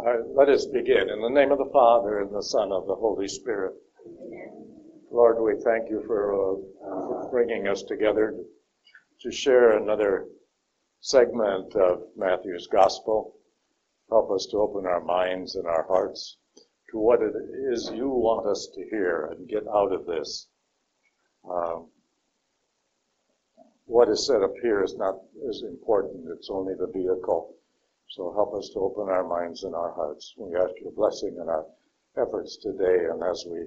Let us begin. In the name of the Father, and the Son, of the Holy Spirit. Lord, we thank you for, uh, for bringing us together to share another segment of Matthew's Gospel. Help us to open our minds and our hearts to what it is you want us to hear and get out of this. Um, what is said up here is not as important. It's only the vehicle. So help us to open our minds and our hearts. We ask your blessing in our efforts today and as we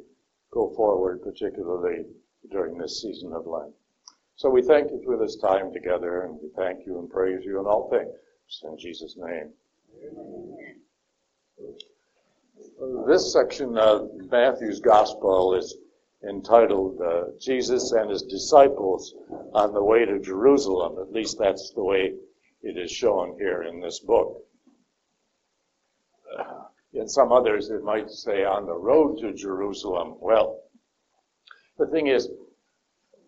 go forward, particularly during this season of Lent. So we thank you for this time together and we thank you and praise you in all things. In Jesus' name. This section of Matthew's Gospel is entitled uh, Jesus and His Disciples on the Way to Jerusalem. At least that's the way it is shown here in this book. Uh, in some others, it might say on the road to Jerusalem. Well, the thing is,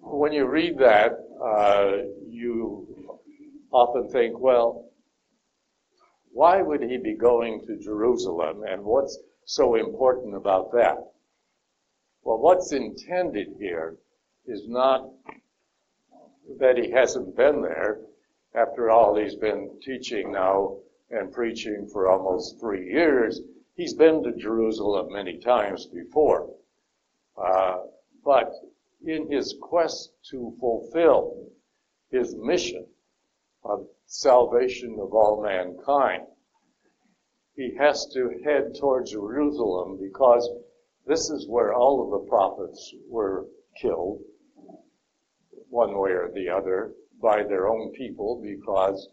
when you read that, uh, you often think, well, why would he be going to Jerusalem and what's so important about that? Well, what's intended here is not that he hasn't been there, after all, he's been teaching now and preaching for almost three years. He's been to Jerusalem many times before. Uh, but in his quest to fulfill his mission of salvation of all mankind, he has to head toward Jerusalem because this is where all of the prophets were killed, one way or the other by their own people because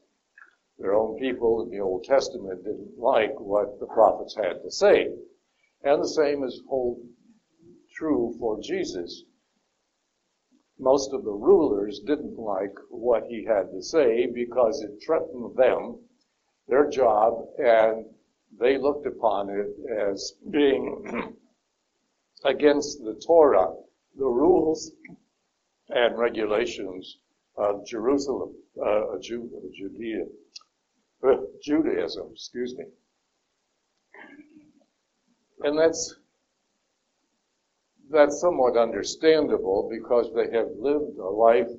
their own people in the Old Testament didn't like what the prophets had to say. And the same is hold true for Jesus. Most of the rulers didn't like what he had to say because it threatened them, their job, and they looked upon it as being against the Torah, the rules and regulations of Jerusalem, uh, Judea, uh, Judaism, excuse me. And that's that's somewhat understandable because they have lived a life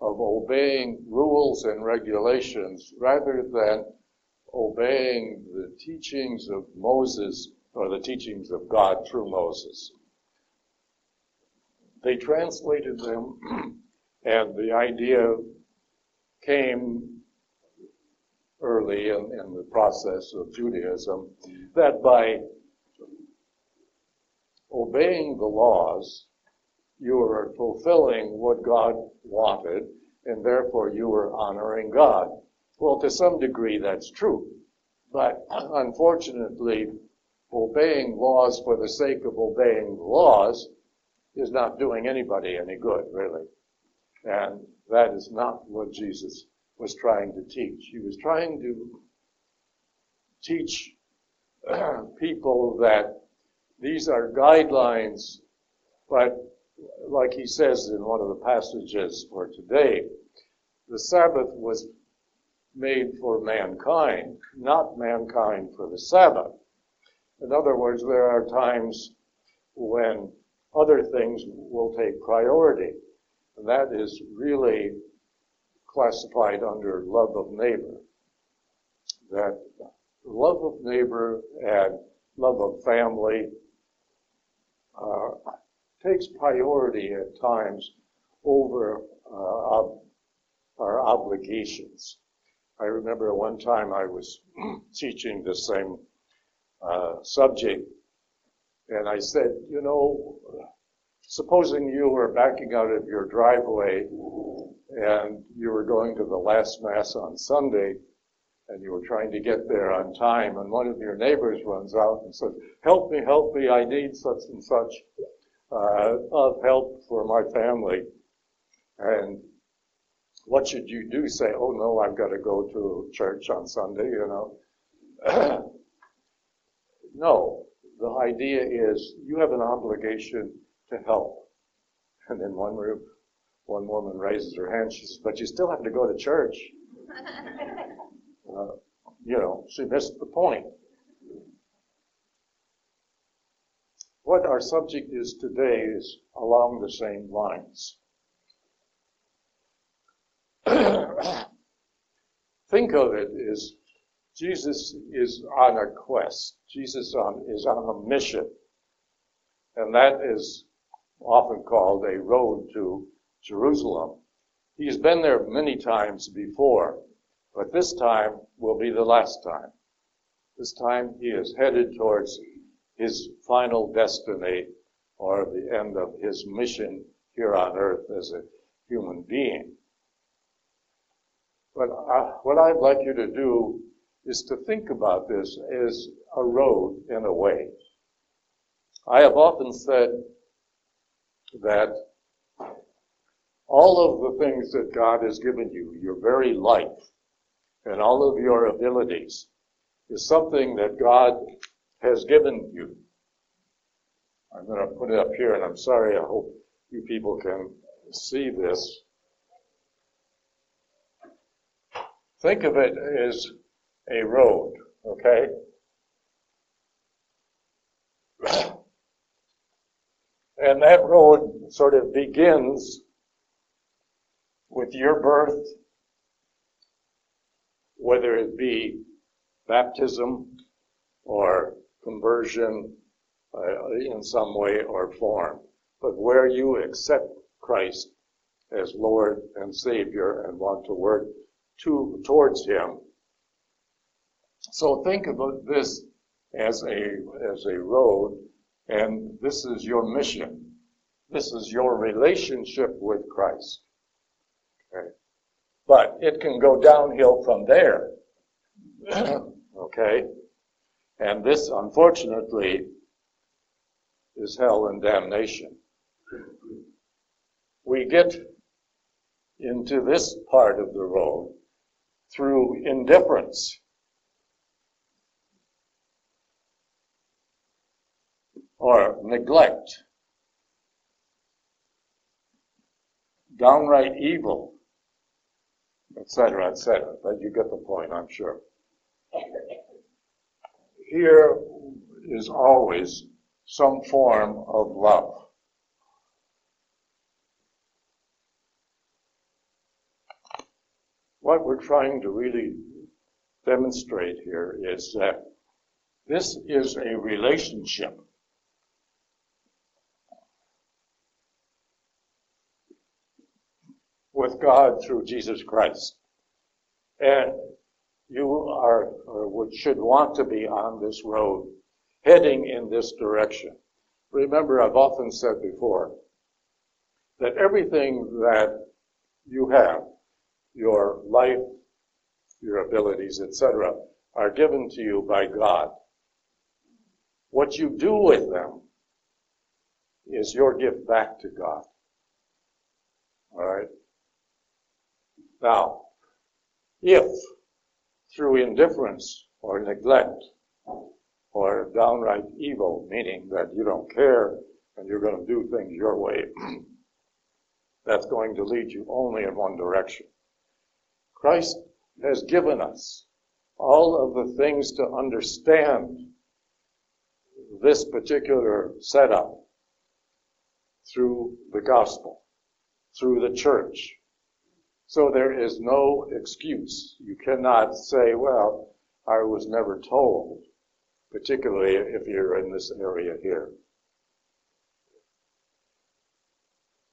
of obeying rules and regulations rather than obeying the teachings of Moses or the teachings of God through Moses. They translated them And the idea came early in, in the process of Judaism that by obeying the laws, you were fulfilling what God wanted, and therefore you were honoring God. Well, to some degree that's true. But unfortunately, obeying laws for the sake of obeying laws is not doing anybody any good, really. And that is not what Jesus was trying to teach. He was trying to teach people that these are guidelines, but like he says in one of the passages for today, the Sabbath was made for mankind, not mankind for the Sabbath. In other words, there are times when other things will take priority. And that is really classified under love of neighbor. That love of neighbor and love of family uh, takes priority at times over uh, our obligations. I remember one time I was teaching the same uh, subject, and I said, you know, supposing you were backing out of your driveway and you were going to the last mass on Sunday and you were trying to get there on time and one of your neighbors runs out and says, help me, help me, I need such and such uh, of help for my family. And what should you do? Say, oh no, I've got to go to church on Sunday, you know. no, the idea is you have an obligation to help. And then one room, one woman raises her hand. She says, "But you still have to go to church." Uh, you know, she missed the point. what our subject is today is along the same lines. Think of it as Jesus is on a quest. Jesus on, is on a mission. And that is often called a road to Jerusalem. He's been there many times before, but this time will be the last time. This time he is headed towards his final destiny or the end of his mission here on earth as a human being. But uh, what I'd like you to do is to think about this as a road in a way. I have often said that all of the things that God has given you, your very life, and all of your abilities, is something that God has given you. I'm going to put it up here, and I'm sorry, I hope you people can see this. Think of it as a road, okay? And that road sort of begins with your birth, whether it be baptism or conversion uh, in some way or form, but where you accept Christ as Lord and Savior and want to work to, towards Him. So think about this as a, as a road, and this is your mission. This is your relationship with Christ. Okay. But it can go downhill from there. okay? And this, unfortunately, is hell and damnation. We get into this part of the road through indifference. Or neglect. Downright evil etc., etc. But you get the point, I'm sure. Here is always some form of love. What we're trying to really demonstrate here is that this is a relationship. With God through Jesus Christ. And you are, or should want to be on this road, heading in this direction. Remember, I've often said before that everything that you have, your life, your abilities, etc., are given to you by God. What you do with them is your gift back to God. All right? Now, if through indifference or neglect or downright evil, meaning that you don't care and you're going to do things your way, that's going to lead you only in one direction. Christ has given us all of the things to understand this particular setup through the gospel, through the church, so there is no excuse. You cannot say, well, I was never told, particularly if you're in this area here.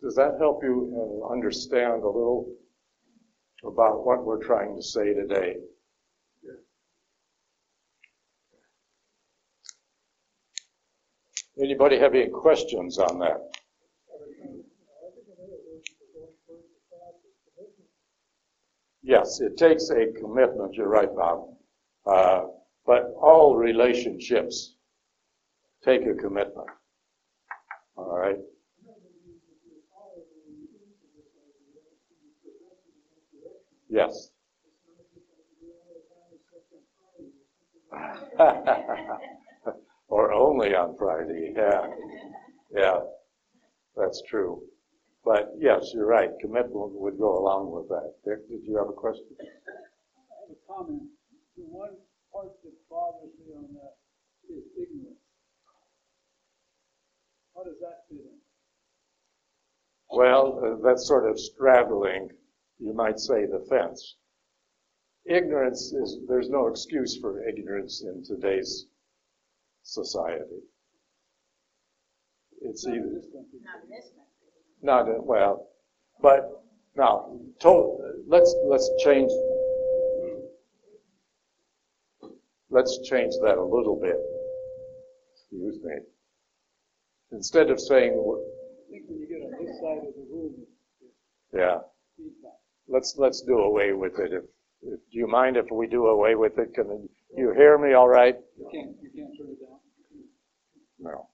Does that help you uh, understand a little about what we're trying to say today? Anybody have any questions on that? Yes, it takes a commitment. You're right, Bob. Uh, but all relationships take a commitment. All right. Yes. or only on Friday. Yeah. Yeah. That's true. But yes, you're right, commitment would go along with that. Dick, did you have a question? I have a comment. The one part that bothers me on that is ignorance. How does that fit in? Well, uh, that's sort of straddling, you might say, the fence. Ignorance is, there's no excuse for ignorance in today's society. It's either. Not in this country. Not in this country. not, in- well, but now, to, let's, let's change, let's change that a little bit. Excuse me. Instead of saying, I think when you get on this side of the room, yeah, let's, let's do away with it. If, if, do you mind if we do away with it? Can you hear me all right? You can't, you can't turn it down. No,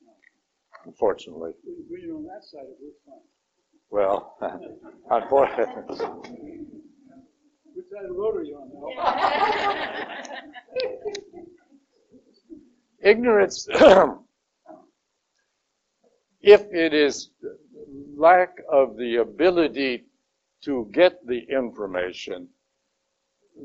unfortunately. When when you're on that side of it, it's fine. Well, unfortunately, Which side of the road are you on now? ignorance, if it is lack of the ability to get the information,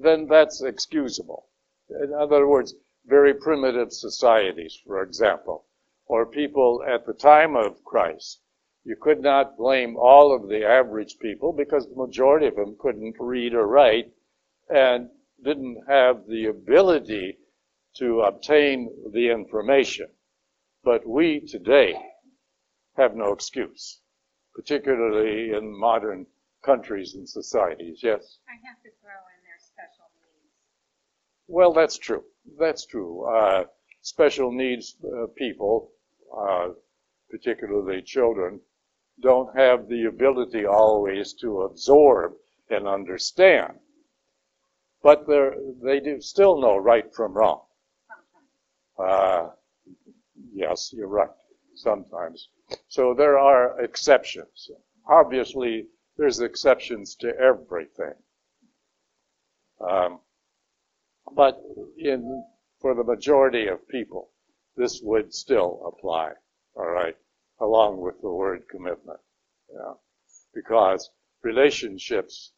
then that's excusable. In other words, very primitive societies, for example, or people at the time of Christ. You could not blame all of the average people because the majority of them couldn't read or write and didn't have the ability to obtain the information. But we today have no excuse, particularly in modern countries and societies. Yes? I have to throw in their special needs. Well, that's true. That's true. Uh, special needs uh, people, uh, particularly children, don't have the ability always to absorb and understand. But they're, do still know right from wrong. Uh, yes, you're right. Sometimes. So there are exceptions. Obviously, there's exceptions to everything. Um, but in, for the majority of people, this would still apply. All right. Along with the word commitment. Yeah. Because relationships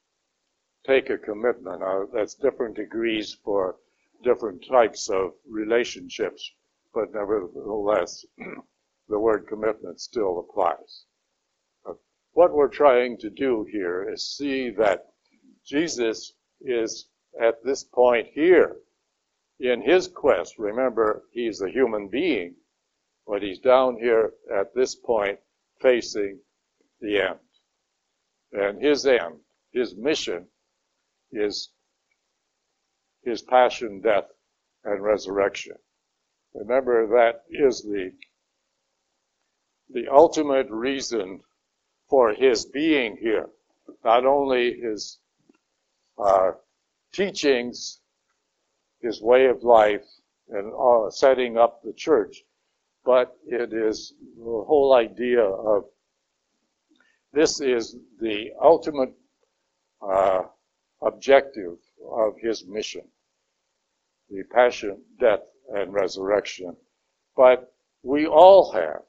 take a commitment. Uh, that's different degrees for different types of relationships, but nevertheless, the word commitment still applies. Uh, What we're trying to do here is see that Jesus is at this point here in his quest. Remember, he's a human being, but he's down here at this point facing the end. And his end, his mission is his passion, death, and resurrection. Remember that is the, the ultimate reason for his being here. Not only his uh, teachings, his way of life, and uh, setting up the church, but it is the whole idea of this is the ultimate uh, objective of his mission the passion, death, and resurrection. But we all have,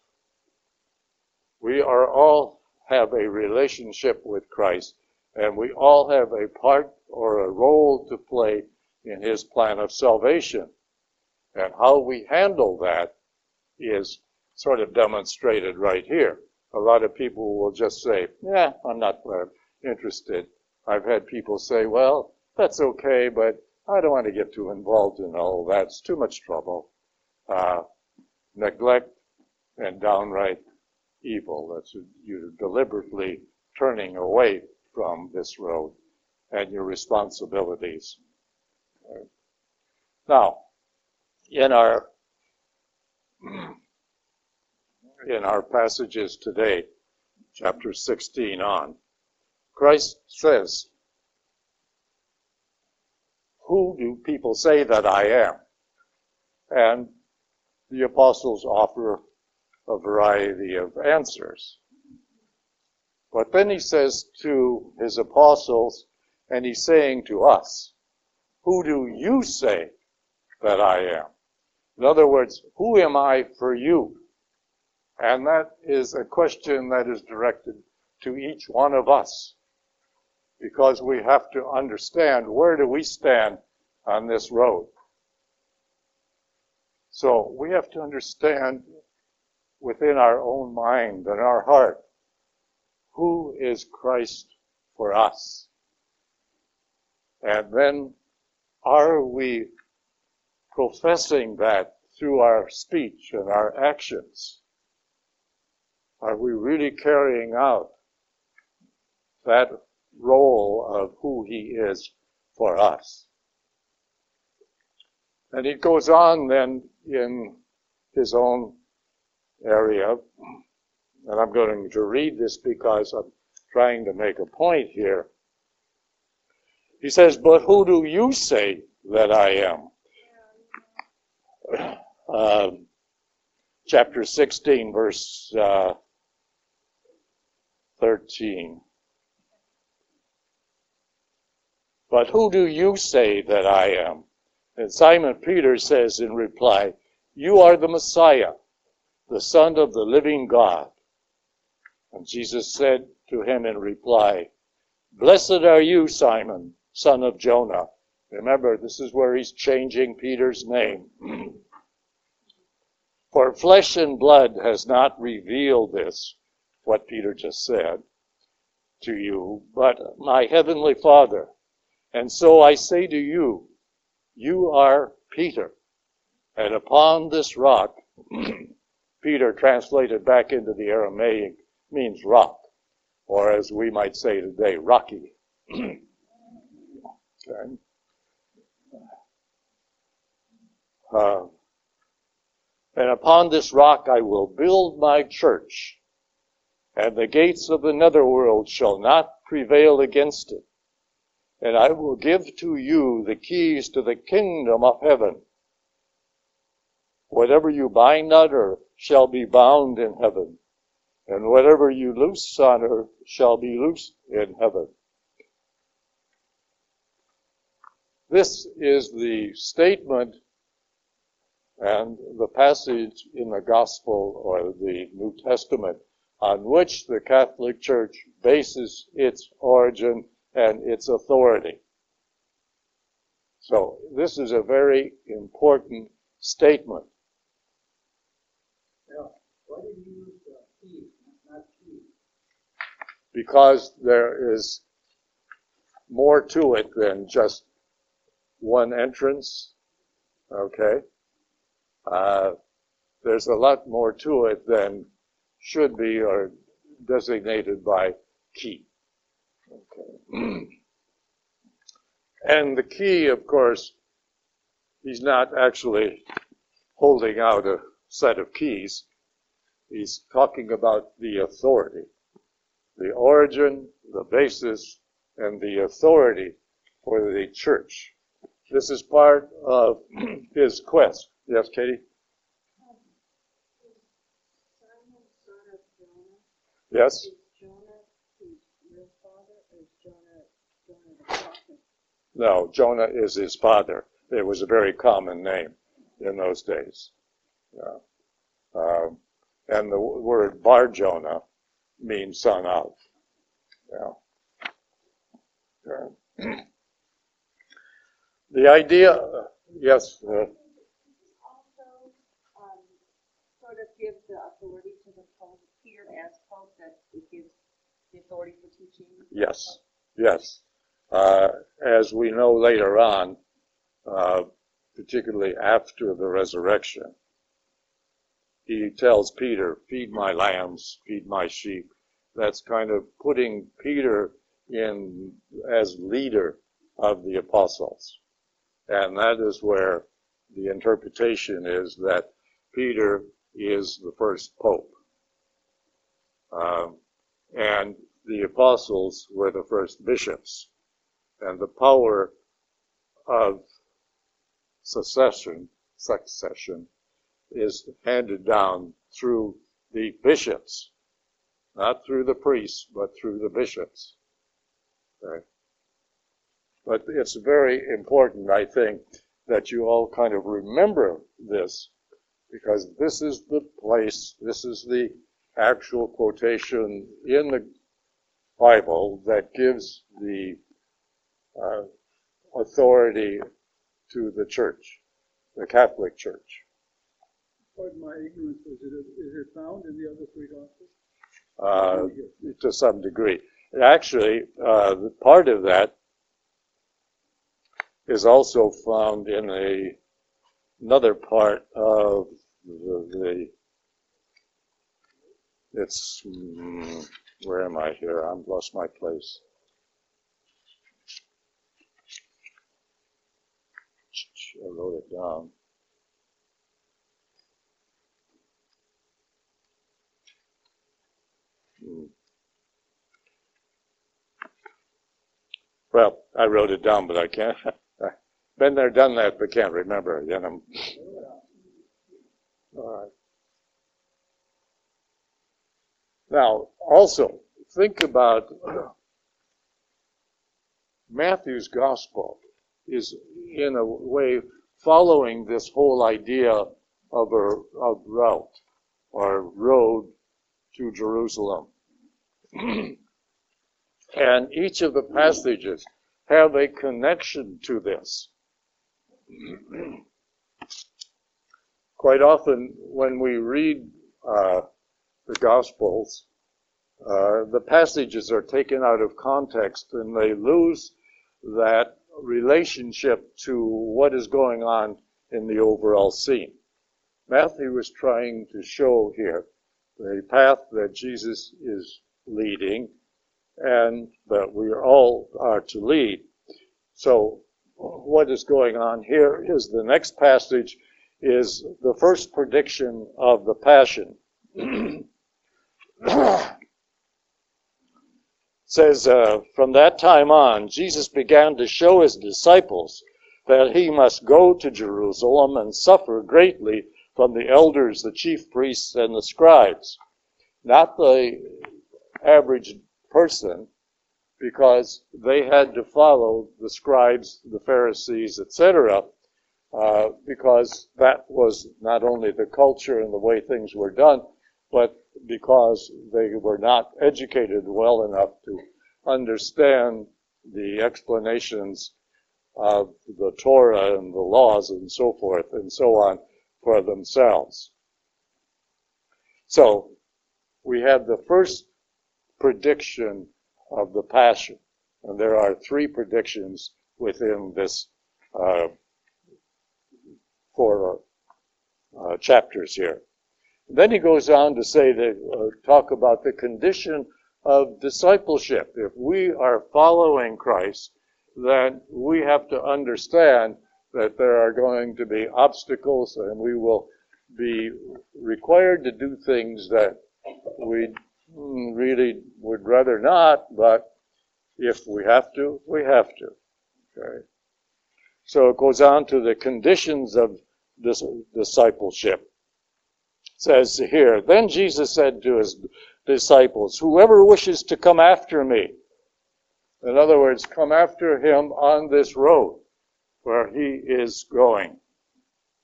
we are all have a relationship with Christ, and we all have a part or a role to play in his plan of salvation. And how we handle that is sort of demonstrated right here. A lot of people will just say, yeah, I'm not interested. I've had people say, well, that's okay, but I don't want to get too involved in all that. It's too much trouble. Uh, neglect and downright evil. That's you're deliberately turning away from this road and your responsibilities. Now, in our in our passages today, chapter 16 on, Christ says, Who do people say that I am? And the apostles offer a variety of answers. But then he says to his apostles, and he's saying to us, Who do you say that I am? In other words, who am I for you? And that is a question that is directed to each one of us. Because we have to understand where do we stand on this road. So we have to understand within our own mind and our heart who is Christ for us? And then are we professing that through our speech and our actions? Are we really carrying out that role of who he is for us? And he goes on then in his own area, and I'm going to read this because I'm trying to make a point here. He says, But who do you say that I am? Uh, chapter 16, verse uh, 13. But who do you say that I am? And Simon Peter says in reply, You are the Messiah, the Son of the living God. And Jesus said to him in reply, Blessed are you, Simon, son of Jonah. Remember, this is where he's changing Peter's name. For flesh and blood has not revealed this, what Peter just said, to you, but my heavenly Father. And so I say to you, you are Peter, and upon this rock, Peter translated back into the Aramaic means rock, or as we might say today, rocky. Uh, and upon this rock I will build my church, and the gates of the netherworld shall not prevail against it. And I will give to you the keys to the kingdom of heaven. Whatever you bind on earth shall be bound in heaven, and whatever you loose on earth shall be loosed in heaven. This is the statement and the passage in the Gospel or the New Testament on which the Catholic Church bases its origin and its authority. So this is a very important statement. Yeah. Why did you use uh, key, not key? Because there is more to it than just one entrance. Okay? Uh, there's a lot more to it than should be or designated by key. Okay. and the key, of course, he's not actually holding out a set of keys. He's talking about the authority, the origin, the basis, and the authority for the church. This is part of his quest. Yes, Katie? Yes? No, Jonah is his father. It was a very common name in those days. Yeah. Um, and the word Bar Jonah means son of. Yeah. Yeah. the idea, yes, uh, Also, um, sort of give the authority to the Pope, Peter as Pope, that it gives the authority for teaching. yes, yes. Uh, as we know later on, uh, particularly after the resurrection, he tells Peter, feed my lambs, feed my sheep. That's kind of putting Peter in as leader of the apostles. And that is where the interpretation is that Peter is the first pope. Um, and the apostles were the first bishops. And the power of succession, succession, is handed down through the bishops, not through the priests, but through the bishops. Okay. But it's very important, I think, that you all kind of remember this, because this is the place, this is the actual quotation in the Bible that gives the uh, authority to the church, the Catholic Church. Pardon my ignorance, is it, is it found in the other three gospels? uh, to some degree. Actually, uh, part of that is also found in a another part of the, the it's mm, where am I here? I've lost my place. I wrote it down. Hmm. Well, I wrote it down, but I can't. Been there, done that, but can't remember. You know. All right. Now, also, think about Matthew's gospel is in a way following this whole idea of a of route or road to Jerusalem. and each of the passages have a connection to this. Quite often, when we read uh, the Gospels, uh, the passages are taken out of context and they lose that relationship to what is going on in the overall scene. Matthew is trying to show here the path that Jesus is leading and that we all are to lead. So what is going on here is the next passage is the first prediction of the passion. says, uh, from that time on, Jesus began to show his disciples that he must go to Jerusalem and suffer greatly from the elders, the chief priests, and the scribes. Not the average person, because they had to follow the scribes, the Pharisees, etc., uh, because that was not only the culture and the way things were done, but because they were not educated well enough to understand the explanations of the Torah and the laws and so forth and so on for themselves. So we have the first prediction of the Passion, and there are three predictions within this uh, four uh, chapters here. Then he goes on to say that uh, talk about the condition of discipleship. If we are following Christ, then we have to understand that there are going to be obstacles and we will be required to do things that we Hmm, really would rather not, but if we have to, we have to. Okay. So it goes on to the conditions of this discipleship says here, Then Jesus said to his disciples, Whoever wishes to come after me, in other words, come after him on this road where he is going,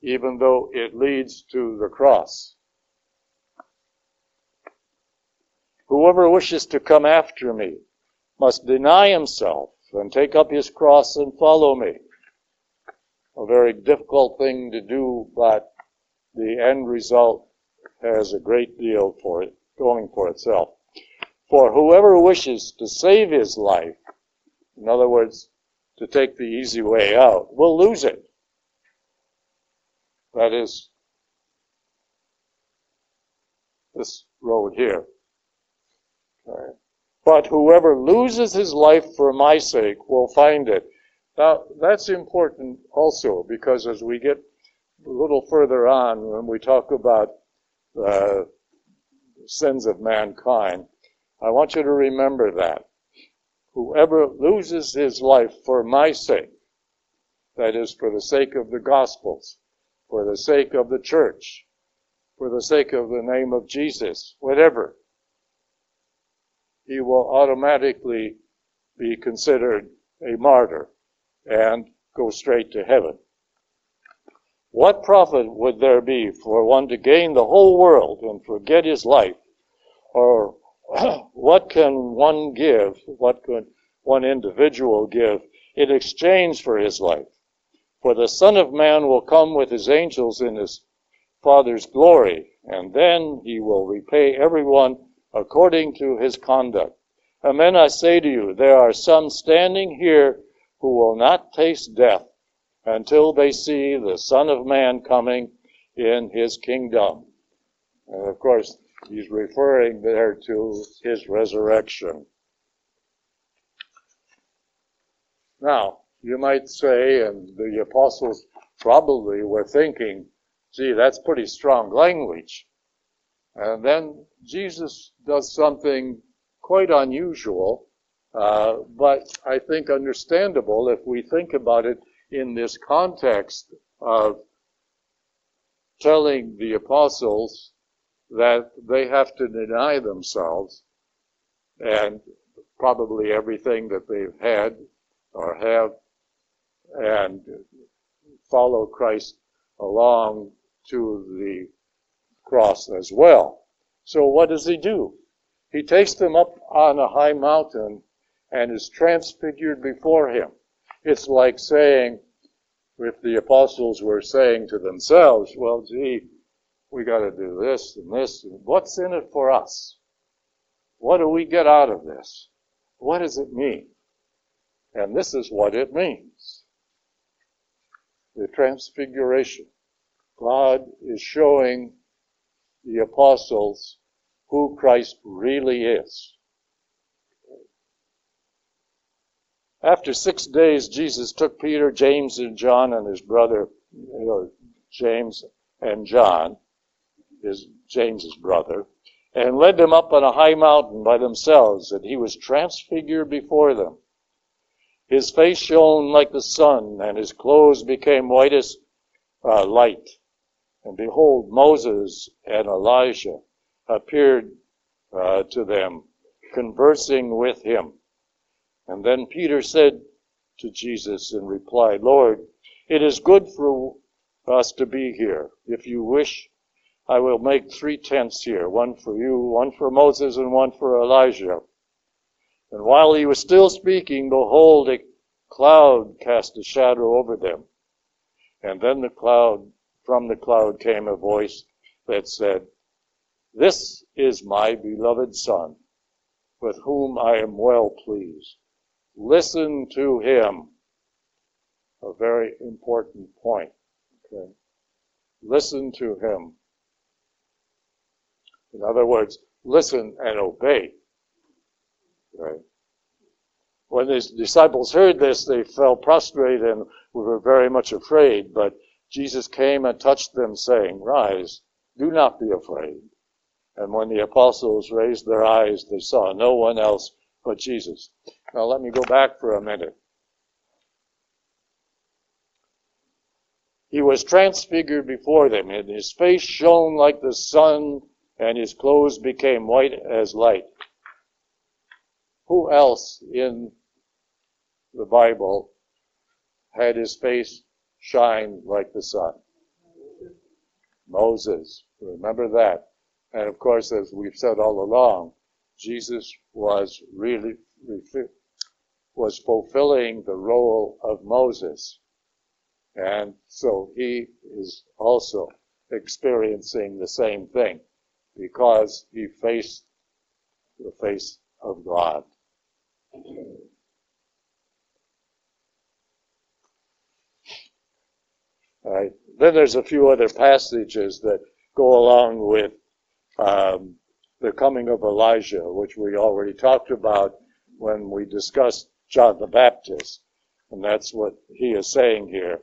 even though it leads to the cross. Whoever wishes to come after me must deny himself and take up his cross and follow me. A very difficult thing to do, but the end result has a great deal for it going for itself. For whoever wishes to save his life, in other words, to take the easy way out, will lose it. That is this road here. Okay. But whoever loses his life for my sake will find it. Now, that's important also because as we get a little further on, when we talk about the sins of mankind. I want you to remember that. Whoever loses his life for my sake, that is, for the sake of the Gospels, for the sake of the church, for the sake of the name of Jesus, whatever, he will automatically be considered a martyr and go straight to heaven. What profit would there be for one to gain the whole world and forget his life? Or what can one give, what could one individual give in exchange for his life? For the Son of Man will come with his angels in his Father's glory, and then he will repay everyone according to his conduct. Amen, I say to you, there are some standing here who will not taste death until they see the Son of Man coming in his kingdom. And of course, he's referring there to his resurrection. Now, you might say, and the apostles probably were thinking, gee, that's pretty strong language. And then Jesus does something quite unusual, uh, but I think understandable if we think about it in this context of telling the apostles that they have to deny themselves and probably everything that they've had or have and follow Christ along to the cross as well. So what does he do? He takes them up on a high mountain and is transfigured before him. It's like saying, if the apostles were saying to themselves, well, gee, we got to do this and this. What's in it for us? What do we get out of this? What does it mean? And this is what it means. The transfiguration. God is showing the apostles who Christ really is. After six days, Jesus took Peter, James, and John, and his brother, you know, James and John, his James's brother, and led them up on a high mountain by themselves, and he was transfigured before them. His face shone like the sun, and his clothes became white as uh, light. And behold, Moses and Elijah appeared uh, to them, conversing with him. And then Peter said to Jesus in reply, Lord, it is good for us to be here. If you wish, I will make three tents here, one for you, one for Moses, and one for Elijah. And while he was still speaking, behold, a cloud cast a shadow over them. And then the cloud, from the cloud came a voice that said, This is my beloved Son, with whom I am well pleased. Listen to him. A very important point. Okay. Listen to him. In other words, listen and obey. Right? When the disciples heard this, they fell prostrate and were very much afraid. But Jesus came and touched them, saying, Rise, do not be afraid. And when the apostles raised their eyes, they saw no one else but Jesus. Now let me go back for a minute. He was transfigured before them, and his face shone like the sun and his clothes became white as light. Who else in the Bible had his face shine like the sun? Moses. Remember that. And of course, as we've said all along, Jesus was really was fulfilling the role of Moses. And so he is also experiencing the same thing because he faced the face of God. Right. Then there's a few other passages that go along with um, the coming of Elijah, which we already talked about when we discussed John the Baptist. And that's what he is saying here. It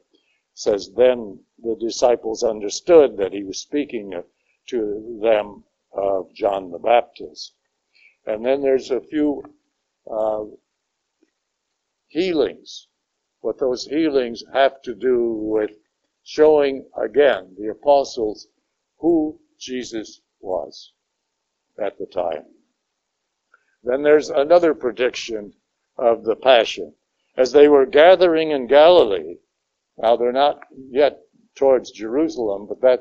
says, then the disciples understood that he was speaking to them of John the Baptist. And then there's a few uh, healings. What those healings have to do with showing again the apostles who Jesus was at the time. Then there's another prediction of the Passion. As they were gathering in Galilee, now they're not yet towards Jerusalem, but that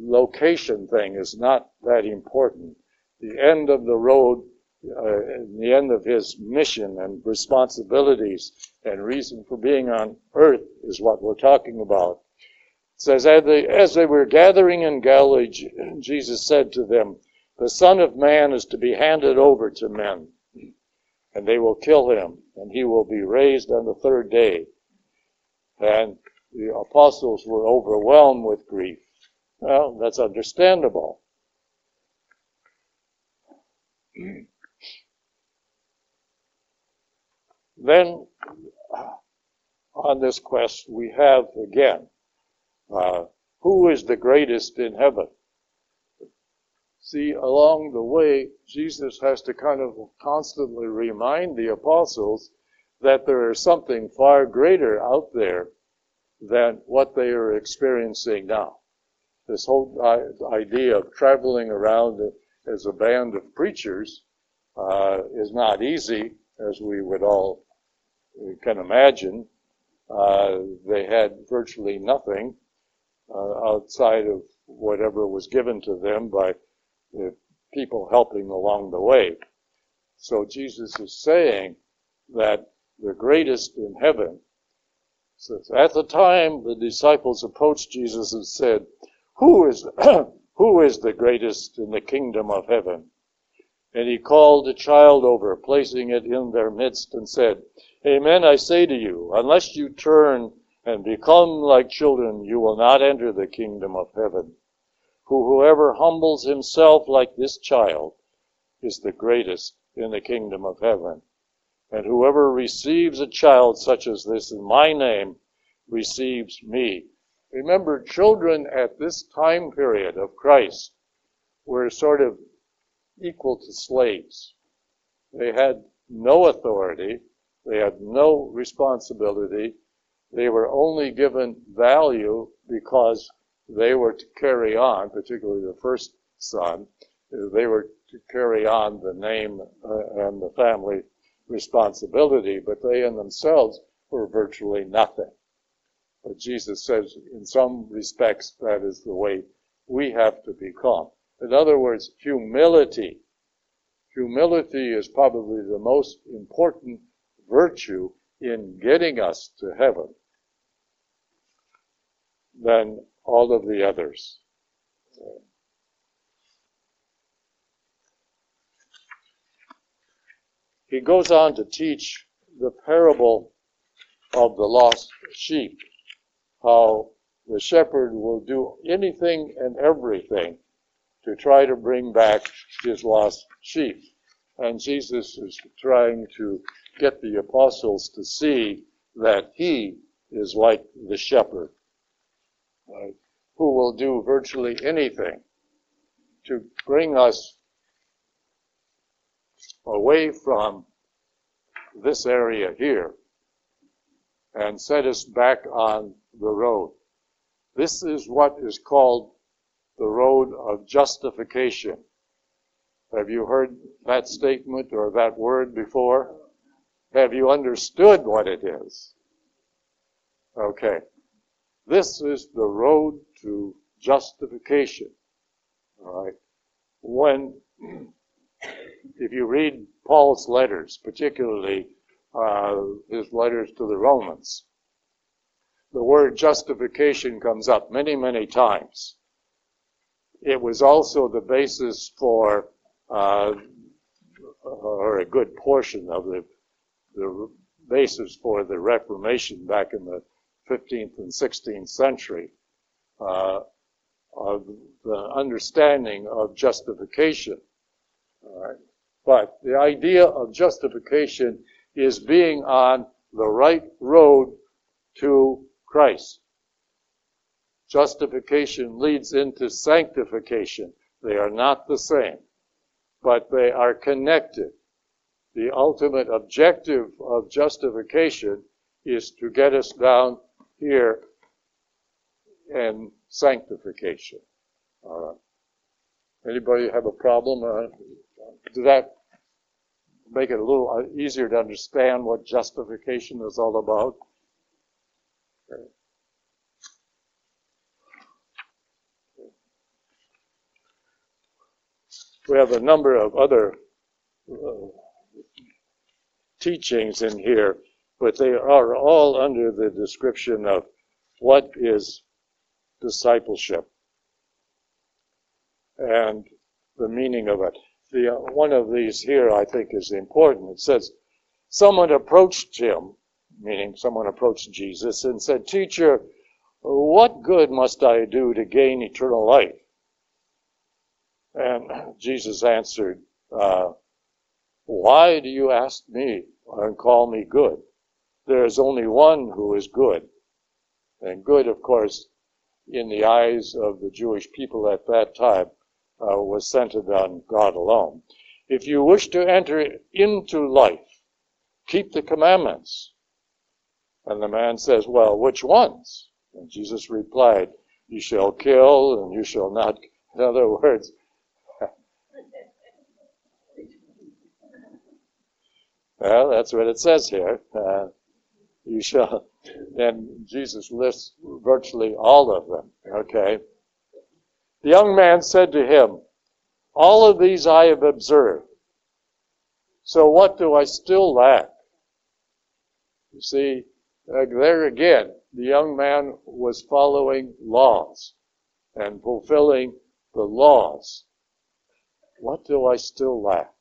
location thing is not that important. The end of the road, uh, the end of his mission and responsibilities and reason for being on earth is what we're talking about. It says, as they, as they were gathering in Galilee, Jesus said to them, the Son of Man is to be handed over to men, and they will kill him, and he will be raised on the third day. And the apostles were overwhelmed with grief. Well, that's understandable. Then, on this quest, we have again, uh, who is the greatest in heaven? See, along the way, Jesus has to kind of constantly remind the apostles that there is something far greater out there than what they are experiencing now. This whole idea of traveling around as a band of preachers uh, is not easy, as we would all can imagine. Uh, they had virtually nothing uh, outside of whatever was given to them by the people helping along the way. So Jesus is saying that the greatest in heaven says, at the time the disciples approached Jesus and said, who is, who is the greatest in the kingdom of heaven? And he called a child over, placing it in their midst, and said, Amen, I say to you, unless you turn and become like children, you will not enter the kingdom of heaven. For whoever humbles himself like this child is the greatest in the kingdom of heaven. And whoever receives a child such as this in my name receives me. Remember, children at this time period of Christ were sort of equal to slaves. They had no authority. They had no responsibility. They were only given value because they were to carry on, particularly the first son, they were to carry on the name uh, and the family responsibility, but they in themselves were virtually nothing. But Jesus says, in some respects, that is the way we have to become. In other words, humility. Humility is probably the most important virtue in getting us to heaven than all of the others. He goes on to teach the parable of the lost sheep, how the shepherd will do anything and everything to try to bring back his lost sheep. And Jesus is trying to get the apostles to see that he is like the shepherd right, who will do virtually anything to bring us away from this area here and set us back on the road. This is what is called the road of justification. Have you heard that statement or that word before? Have you understood what it is? Okay. This is the road to justification. All right. When, if you read Paul's letters, particularly uh, his letters to the Romans, the word justification comes up many, many times. It was also the basis for, uh, or a good portion of the, the basis for the Reformation back in the 15th and 16th century uh, of the understanding of justification. But the idea of justification is being on the right road to Christ. Justification leads into sanctification. They are not the same, but they are connected. The ultimate objective of justification is to get us down here and sanctification. All right. Anybody have a problem? Uh, does that make it a little uh, easier to understand what justification is all about? We have a number of other uh, teachings in here but they are all under the description of what is discipleship. And the meaning of it. The, uh, one of these here I think is important. It says, someone approached him, meaning someone approached Jesus and said, Teacher, what good must I do to gain eternal life? And Jesus answered, uh, Why do you ask me and call me good? There is only one who is good. And good, of course, in the eyes of the Jewish people at that time, uh, was centered on God alone. If you wish to enter into life, keep the commandments. And the man says, Well, which ones? And Jesus replied, You shall kill and you shall not. In other words, well, that's what it says here. Uh, you shall. Then Jesus lists virtually all of them. Okay. The young man said to him, All of these I have observed. So what do I still lack? You see, uh, there again, the young man was following laws and fulfilling the laws. What do I still lack?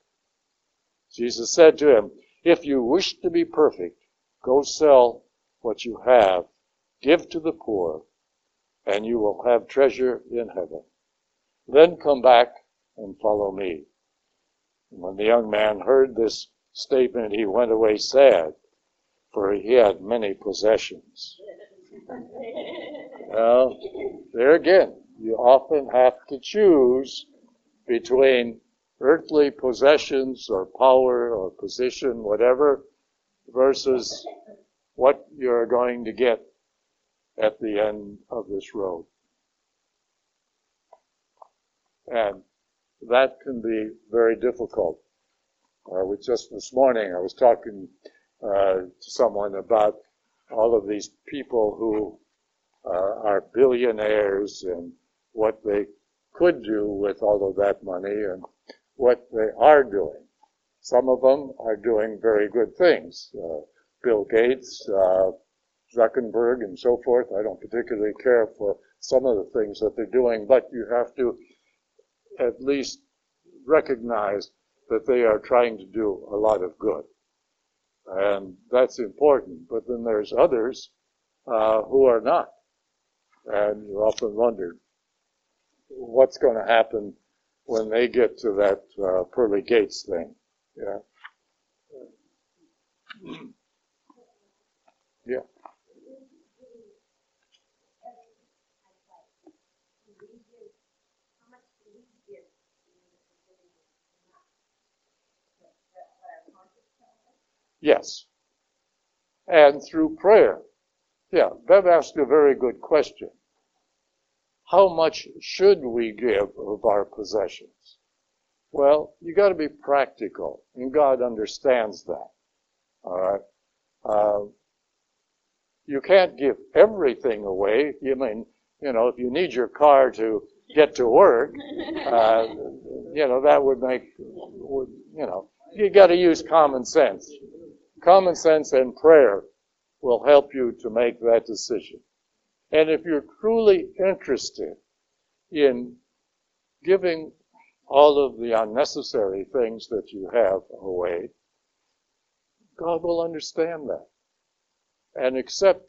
Jesus said to him, If you wish to be perfect, go sell what you have, give to the poor, and you will have treasure in heaven. Then come back and follow me. When the young man heard this statement, he went away sad, for he had many possessions. Well, there again, you often have to choose between earthly possessions or power or position, whatever, versus what you're going to get at the end of this road. And that can be very difficult. Uh, just this morning, I was talking uh, to someone about all of these people who uh, are billionaires and what they could do with all of that money and what they are doing. Some of them are doing very good things. Uh, Bill Gates, uh, Zuckerberg, and so forth. I don't particularly care for some of the things that they're doing, but you have to at least recognize that they are trying to do a lot of good. And that's important. But then there's others uh, who are not. And you often wonder what's going to happen when they get to that uh, pearly gates thing. Yeah. Yeah. Yes. And through prayer. Yeah, Bev asked a very good question. How much should we give of our possessions? Well, you got to be practical, and God understands that. All right. Uh, you can't give everything away. You mean, you know, if you need your car to get to work, uh, you know, that would make, would, you know, you got to use common sense. Common sense and prayer will help you to make that decision. And if you're truly interested in giving all of the unnecessary things that you have away, God will understand that and accept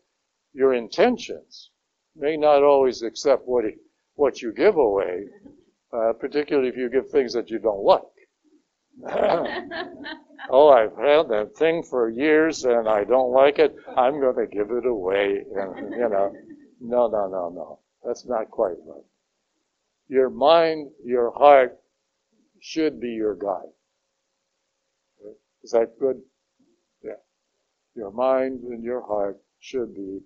your intentions. May not always accept what, he, what you give away, uh, particularly if you give things that you don't like. oh, I've had that thing for years and I don't like it. I'm going to give it away. And, you know, no, no, no, no. That's not quite right. Your mind, your heart should be your guide. Is that good? Yeah. Your mind and your heart should be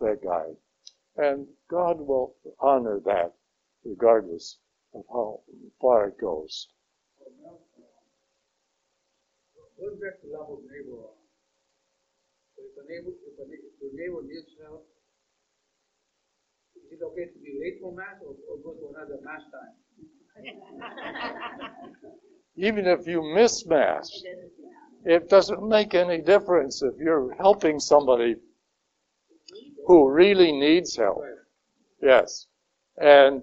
that guide. And God will honor that regardless of how far it goes. If a neighbor, if, a, neighbor needs help, it okay to be late for mass or, or go to another mass time? Even if you miss mass, it doesn't make any difference if you're helping somebody who really needs help. Yes. And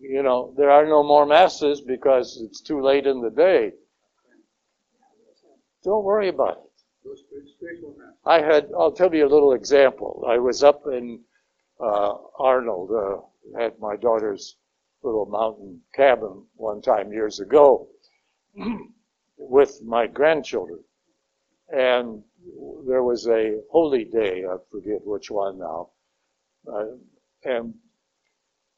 you know, there are no more masses because it's too late in the day. Don't worry about it. Those spir- spiritual matters. I had, I'll tell you a little example. I was up in Arnold uh, at my daughter's little mountain cabin one time years ago with my grandchildren. And there was a holy day, I forget which one now. Uh, and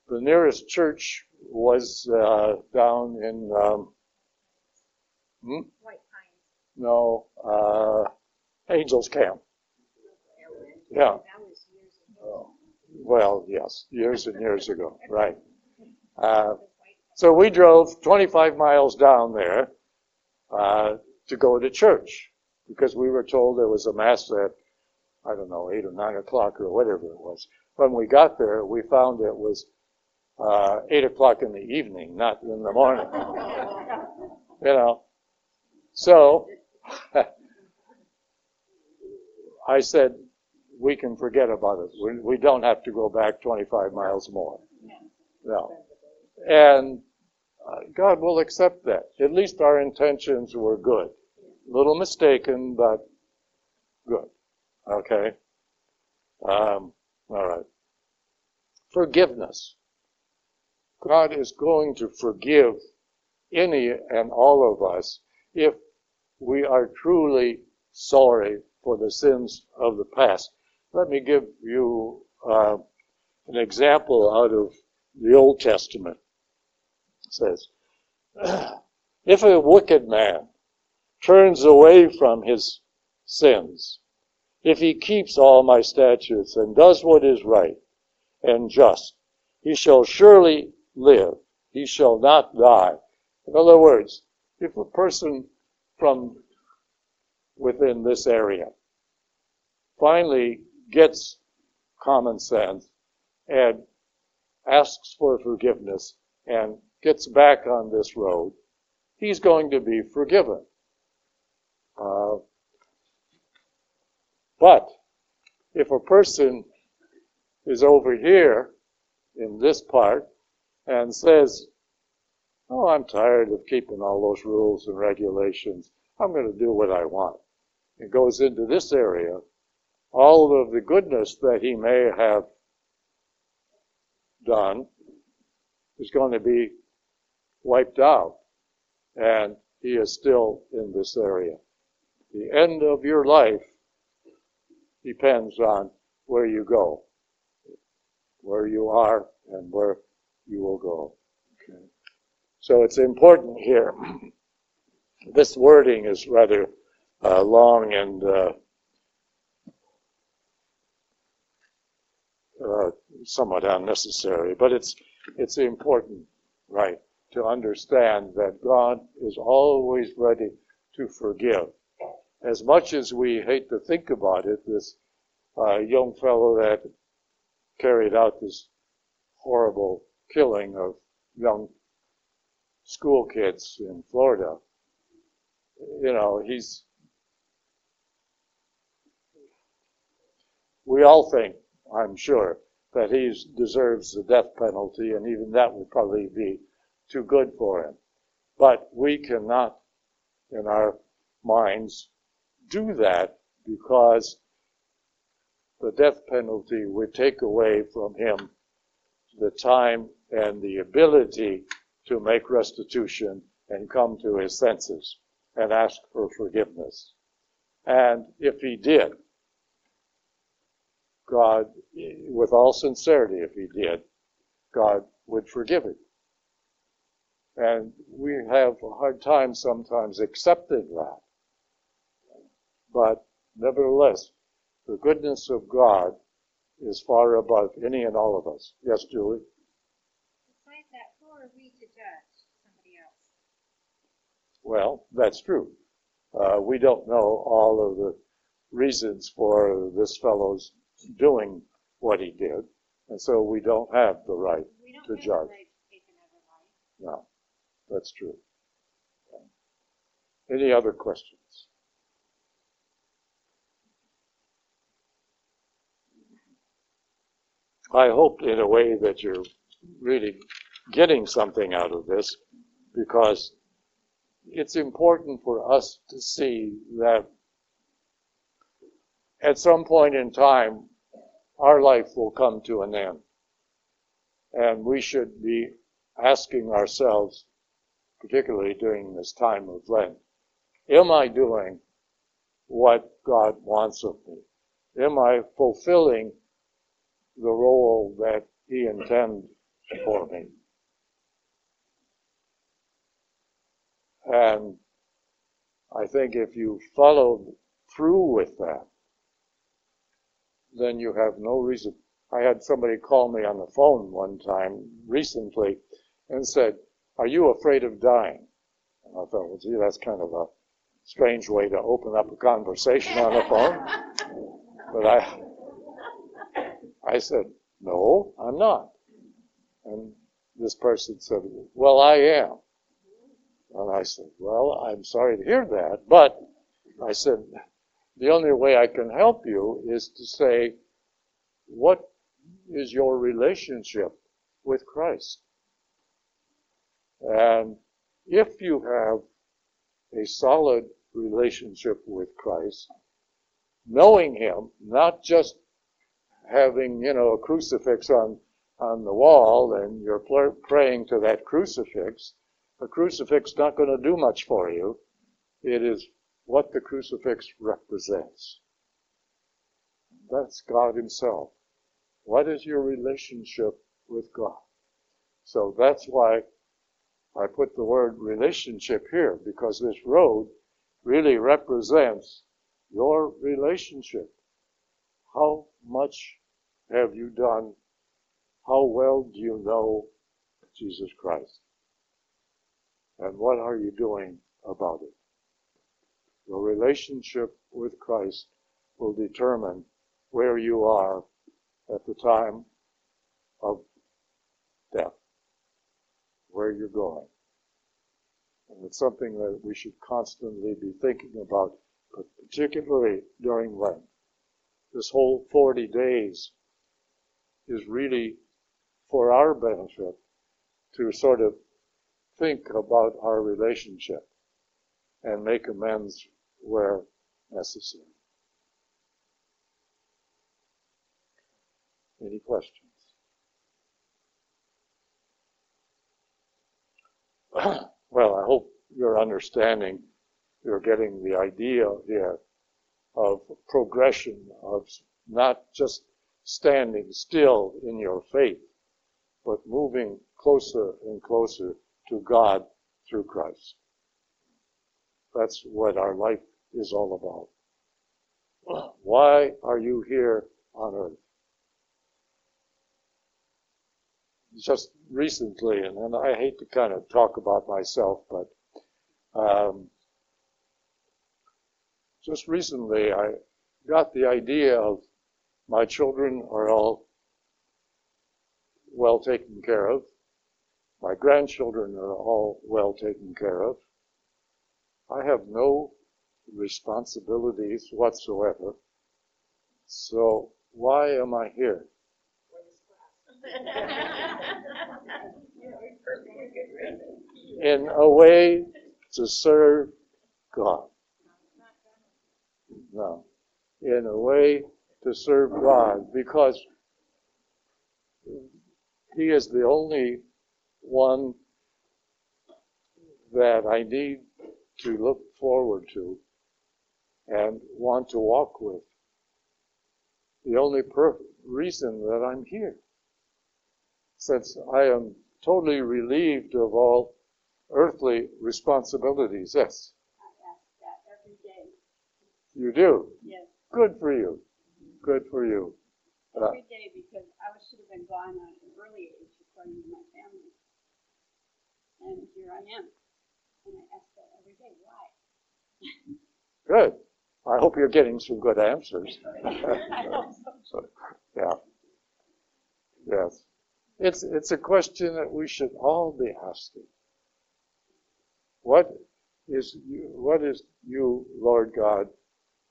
the nearest church was uh, down in, um, hmm? White Pines. no, uh, Angels Camp. Yeah. That was years ago. Well, yes, years and years ago, right. Uh, so we drove 25 miles down there uh, to go to church because we were told there was a mass at, I don't know, 8 or 9 o'clock or whatever it was. When we got there, we found it was uh, 8 o'clock in the evening, not in the morning. you know. So I said, we can forget about it. We, we don't have to go back 25 miles more. No. And uh, God will accept that. At least our intentions were good. A little mistaken, but good. Okay? Um, all right. Forgiveness. God is going to forgive any and all of us if we are truly sorry for the sins of the past. Let me give you uh, an example out of the Old Testament. It says, if a wicked man turns away from his sins, if he keeps all my statutes and does what is right and just, he shall surely live. He shall not die. In other words, if a person from within this area finally gets common sense and asks for forgiveness and gets back on this road, he's going to be forgiven. Uh, but if a person is over here in this part and says, Oh, I'm tired of keeping all those rules and regulations. I'm going to do what I want. It goes into this area. All of the goodness that he may have done is going to be wiped out. And he is still in this area. The end of your life depends on where you go, where you are, and where you will go. Okay. So it's important here. This wording is rather uh, long and uh, uh, somewhat unnecessary, but it's it's important, right, to understand that God is always ready to forgive. As much as we hate to think about it, this uh, young fellow that carried out this horrible killing of young school kids in Florida, you know, he's. We all think, I'm sure, that he deserves the death penalty, and even that would probably be too good for him. But we cannot, in our minds, do that because the death penalty would take away from him the time and the ability to make restitution and come to his senses and ask for forgiveness. And if he did, God, with all sincerity, if he did, God would forgive him. And we have a hard time sometimes accepting that. But nevertheless, the goodness of God is far above any and all of us. Yes, Julie? Besides that, who are we to judge somebody else? Well, that's true. Uh, we don't know all of the reasons for this fellow's doing what he did, and so we don't have the right. We don't To have judge. the right to take another life. No, that's true. Any other questions? I hope in a way that you're really getting something out of this because it's important for us to see that at some point in time, our life will come to an end. And we should be asking ourselves, particularly during this time of Lent, am I doing what God wants of me? Am I fulfilling the role that He intends for me? And I think if you followed through with that, then you have no reason. I had somebody call me on the phone one time recently and said, Are you afraid of dying? And I thought, well, gee, that's kind of a strange way to open up a conversation on the phone. but I, I said, No, I'm not. And this person said, Well, I am. And I said, Well, I'm sorry to hear that, but I said, the only way I can help you is to say, what is your relationship with Christ? And if you have a solid relationship with Christ, knowing Him, not just having, you know, a crucifix on, on the wall and you're praying to that crucifix, a crucifix not going to do much for you. It is what the crucifix represents. That's God Himself. What is your relationship with God? So that's why I put the word relationship here, because this road really represents your relationship. How much have you done? How well do you know Jesus Christ? And what are you doing about it? Your relationship with Christ will determine where you are at the time of death, where you're going. And it's something that we should constantly be thinking about, but particularly during Lent. This whole 40 days is really for our benefit to sort of think about our relationship and make amends where necessary. Any questions? well, I hope you're understanding, you're getting the idea here of progression, of not just standing still in your faith, but moving closer and closer to God through Christ. That's what our life is all about. Why are you here on earth? Just recently, and, and I hate to kind of talk about myself, but um, just recently I got the idea of my children are all well taken care of. My grandchildren are all well taken care of. I have no responsibilities whatsoever. So why am I here? In a way to serve God. No. In a way to serve God because He is the only one that I need to look forward to and want to walk with. The only per- reason that I'm here. Since I am totally relieved of all earthly responsibilities. Yes? I ask that every day. You do? Yes. Good for you. Good for you. Uh, every day because I should have been gone at an early age according to my family. And here I am. And I ask that every day, why? Good. I hope you're getting some good answers. so. yeah. Yes. It's, it's a question that we should all be asking. What is you, what is you, Lord God,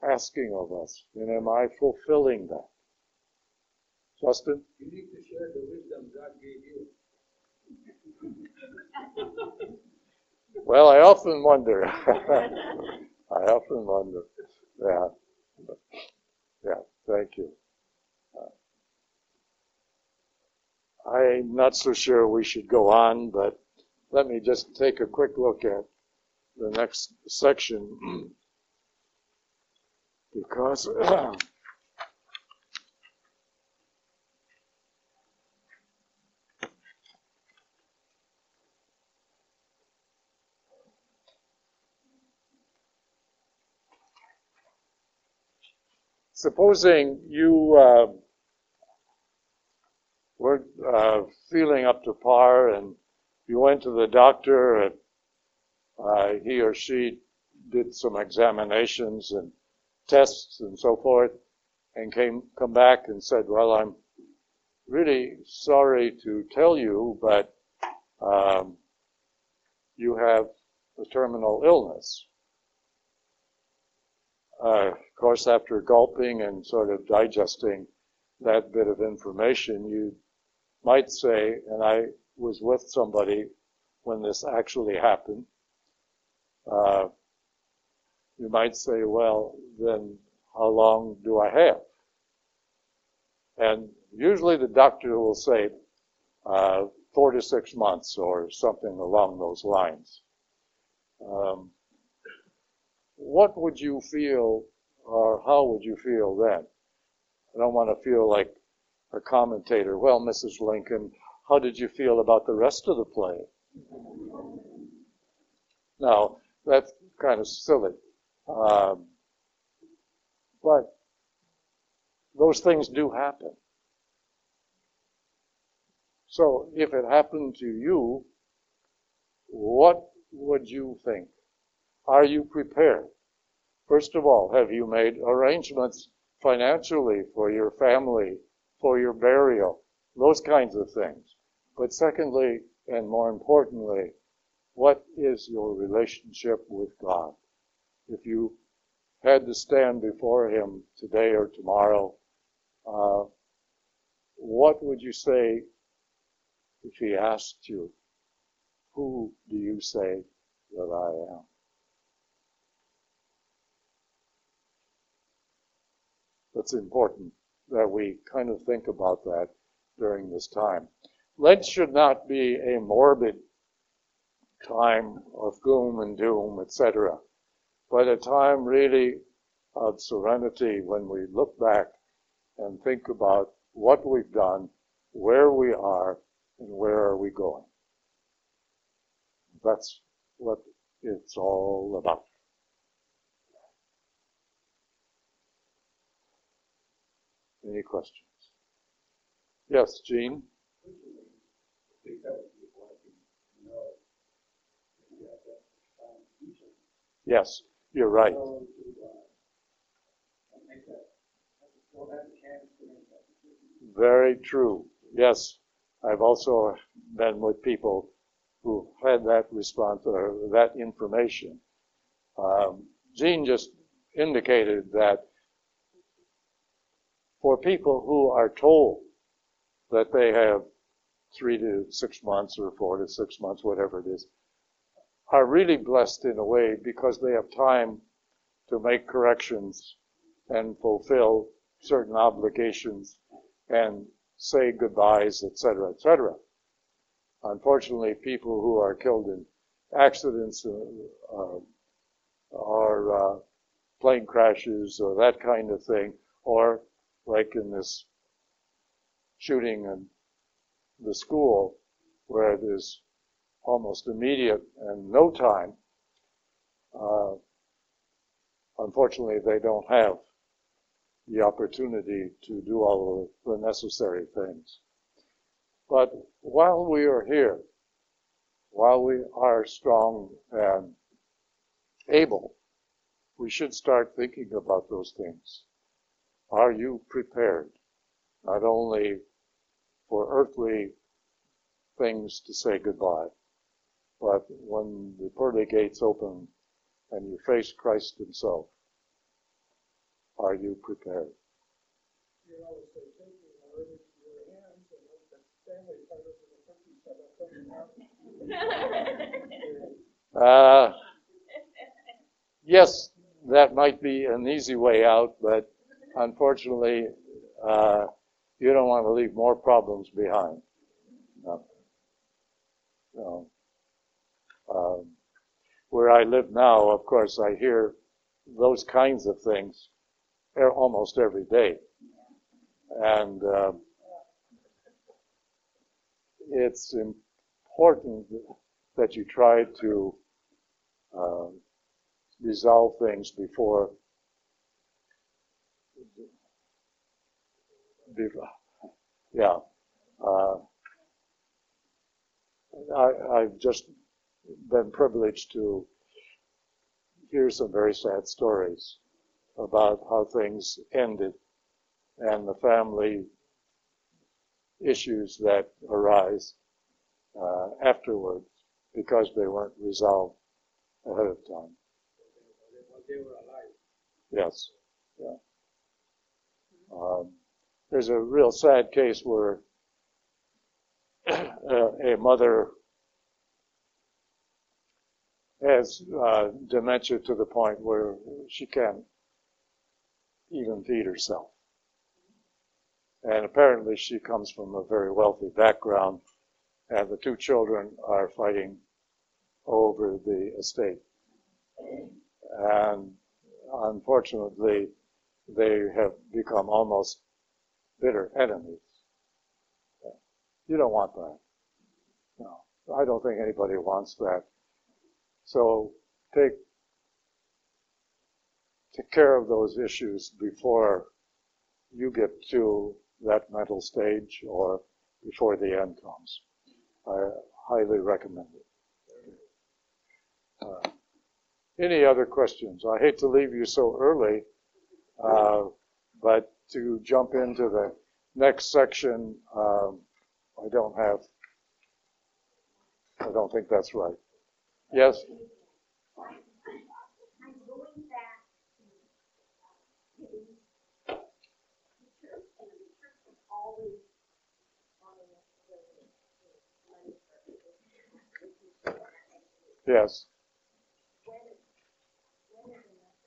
asking of us? And am I fulfilling that? Justin? You need to share the wisdom God gave you. Well, I often wonder. I often wonder. Yeah. Yeah, thank you. Uh, I'm not so sure we should go on, but let me just take a quick look at the next section because supposing you uh, were uh, feeling up to par and you went to the doctor and uh, he or she did some examinations and tests and so forth and came come back and said, well, I'm really sorry to tell you, but um, you have a terminal illness. Uh, of course, after gulping and sort of digesting that bit of information, you might say, and I was with somebody when this actually happened, uh, you might say, well, then how long do I have? And usually the doctor will say uh, four to six months or something along those lines. Um, what would you feel, or how would you feel then? I don't want to feel like a commentator. Well, Mrs. Lincoln, how did you feel about the rest of the play? Now, that's kind of silly. Um, but those things do happen. So if it happened to you, what would you think? Are you prepared? First of all, have you made arrangements financially for your family, for your burial, those kinds of things? But secondly, and more importantly, what is your relationship with God? If you had to stand before Him today or tomorrow, uh, what would you say if He asked you, Who do you say that I am? It's important that we kind of think about that during this time. Lent should not be a morbid time of gloom and doom, etc., but a time really of serenity when we look back and think about what we've done, where we are, and where are we going. That's what it's all about. Any questions? Yes, Gene? Yes, you're right. Very true. Yes, I've also been with people who had that response or that information. Um, Gene just indicated that for people who are told that they have three to six months or four to six months, whatever it is, are really blessed in a way because they have time to make corrections and fulfill certain obligations and say goodbyes, etc., etc. Unfortunately, people who are killed in accidents uh, uh, or uh, plane crashes or that kind of thing, or like in this shooting in the school where it is almost immediate and no time, uh, unfortunately, they don't have the opportunity to do all the necessary things. But while we are here, while we are strong and able, we should start thinking about those things. Are you prepared? Not only for earthly things to say goodbye, but when the pearly gates open and you face Christ Himself, are you prepared? You know, so take your word into your hands and let the family part of the country set up Uh, yes, that might be an easy way out, but unfortunately, uh, you don't want to leave more problems behind. No. No. Um, where I live now, of course, I hear those kinds of things almost every day. And uh, it's important that you try to um, resolve things before before, yeah. Uh, I, I've just been privileged to hear some very sad stories about how things ended and the family issues that arise uh, afterwards because they weren't resolved ahead of time. While they were alive. Yes. Yeah. Um, there's a real sad case where a mother has uh, dementia to the point where she can't even feed herself. And apparently she comes from a very wealthy background, and the two children are fighting over the estate. And unfortunately, they have become almost bitter enemies. You don't want that. No, I don't think anybody wants that. So take take care of those issues before you get to that mental stage or before the end comes. I highly recommend it. Uh, any other questions? I hate to leave you so early, uh, but to jump into the next section, um, I don't have, I don't think that's right. Yes? I'm going back to, uh, giving to church, and the church has always wanted us to donate money for it. Yes. When is, when is enough?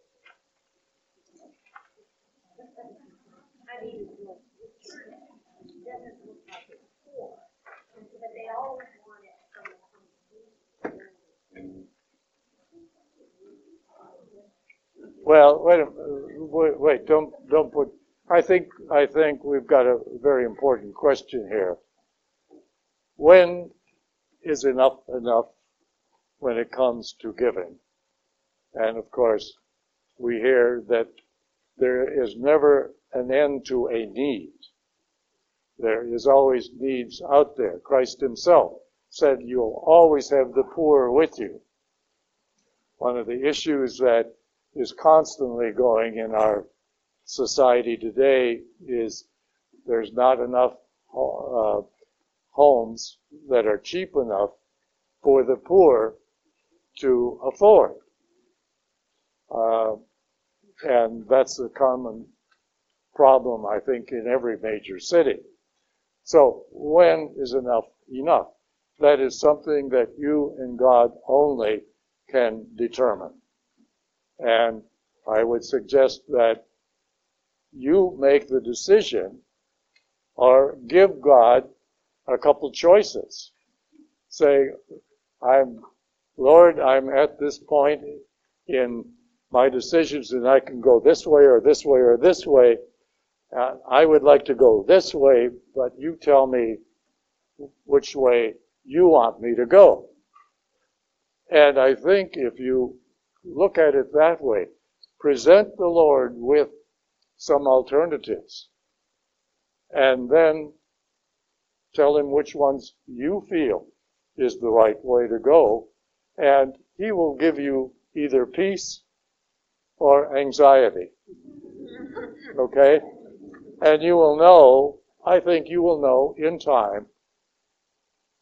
Well, wait, a- wait, wait, don't, don't put, I think, I think we've got a very important question here. When is enough enough when it comes to giving? And of course, we hear that there is never an end to a need. There is always needs out there. Christ himself said you'll always have the poor with you. One of the issues that is constantly going in our society today is there's not enough uh, homes that are cheap enough for the poor to afford. Uh, and that's a common problem, I think, in every major city. So when is enough enough? That is something that you and God only can determine. And I would suggest that you make the decision or give God a couple choices. Say, I'm, Lord, I'm at this point in my decisions and I can go this way or this way or this way. Uh, I would like to go this way, but you tell me which way you want me to go. And I think if you look at it that way, present the Lord with some alternatives, and then tell him which ones you feel is the right way to go, and he will give you either peace or anxiety. Okay? And you will know, I think you will know in time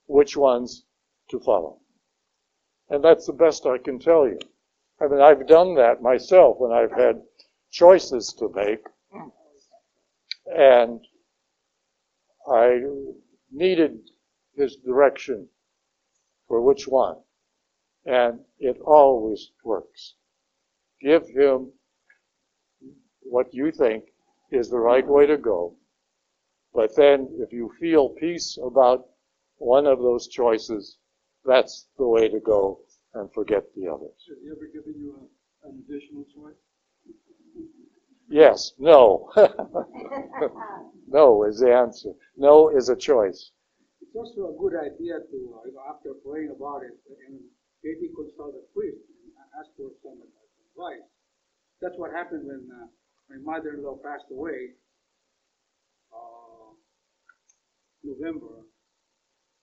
which ones to follow. And that's the best I can tell you. I mean, I've done that myself when I've had choices to make. And I needed his direction for which one. And it always works. Give him what you think is the right way to go. But then if you feel peace about one of those choices, that's the way to go and forget the others. Has he ever given you a, an additional choice? Yes, no. no is the answer. No is a choice. It's also a good idea to, uh, you know, after praying about it, and maybe consult a priest and ask for some advice. That's what happened when uh, my mother-in-law passed away, uh, November.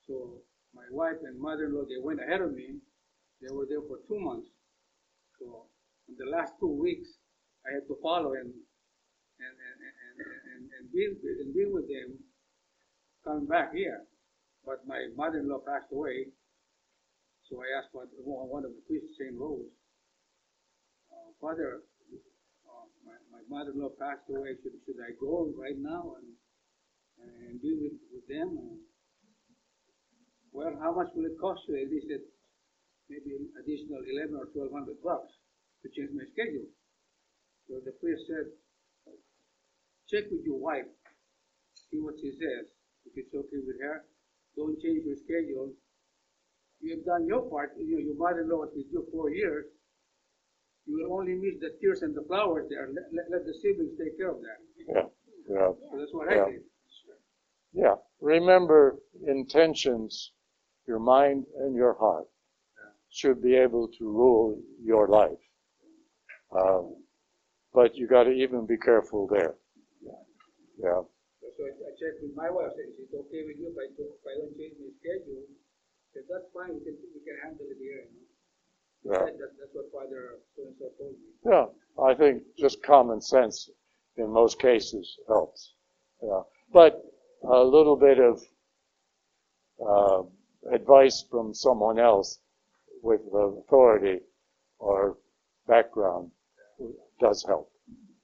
So my wife and mother-in-law, they went ahead of me. They were there for two months. So in the last two weeks, I had to follow and and and and and, and be and be with them coming back here. But my mother-in-law passed away, so I asked one one of the priests, Saint Rose, uh, Father, mother-in-law passed away. Should should I go right now and and be with, with them? And, well, how much will it cost you? And he said, maybe an additional eleven or twelve hundred bucks to change my schedule. So the priest said, check with your wife, see what she says. If it's okay with her, don't change your schedule. You have done your part. You, know, your mother-in-law was with you four years. You will only miss the tears and the flowers there. Let, let, let the siblings take care of that. Yeah, yeah, So that's what Yeah. I did. yeah. Remember intentions, your mind and your heart should be able to rule your life. Um, but you got to even be careful there. Yeah, So I, I checked with my wife. Said, is it okay with you if I, do, if I don't change my schedule? Said, that's fine. We can, we can handle it here. You know? Yeah, That, that's what Father so told me. yeah. I think just common sense in most cases helps. Yeah, but a little bit of uh, advice from someone else with authority or background does help.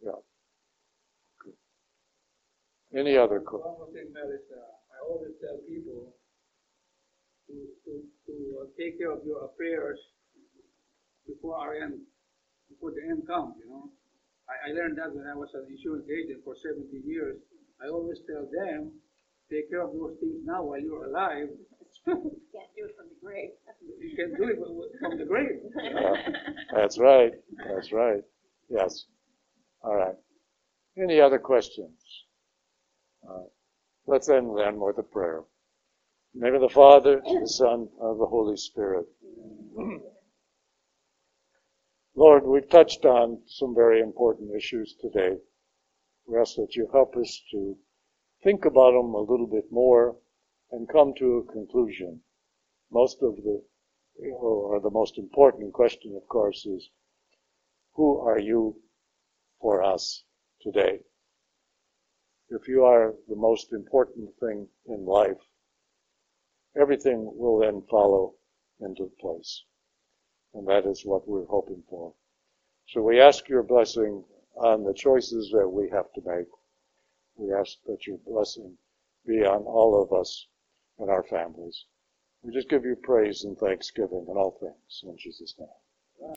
Yeah. Any other One questions? more thing, is, uh, I always tell people to, to, to uh, take care of your affairs before our end, before the end comes, you know. I, I learned that when I was an insurance agent for 17 years. I always tell them, take care of those things now while you're alive. you Can't do it from the grave. You can do it w- w- from the grave. Yeah, that's right. That's right. Yes. All right. Any other questions? Uh, let's end then with a prayer. In the name of the Father, the Son, and the Holy Spirit. Lord, we've touched on some very important issues today. We ask that you help us to think about them a little bit more and come to a conclusion. Most of the, or the most important question, of course, is who are you for us today? If you are the most important thing in life, everything will then follow into place. And that is what we're hoping for. So we ask your blessing on the choices that we have to make. We ask that your blessing be on all of us and our families. We just give you praise and thanksgiving in all things in Jesus' name.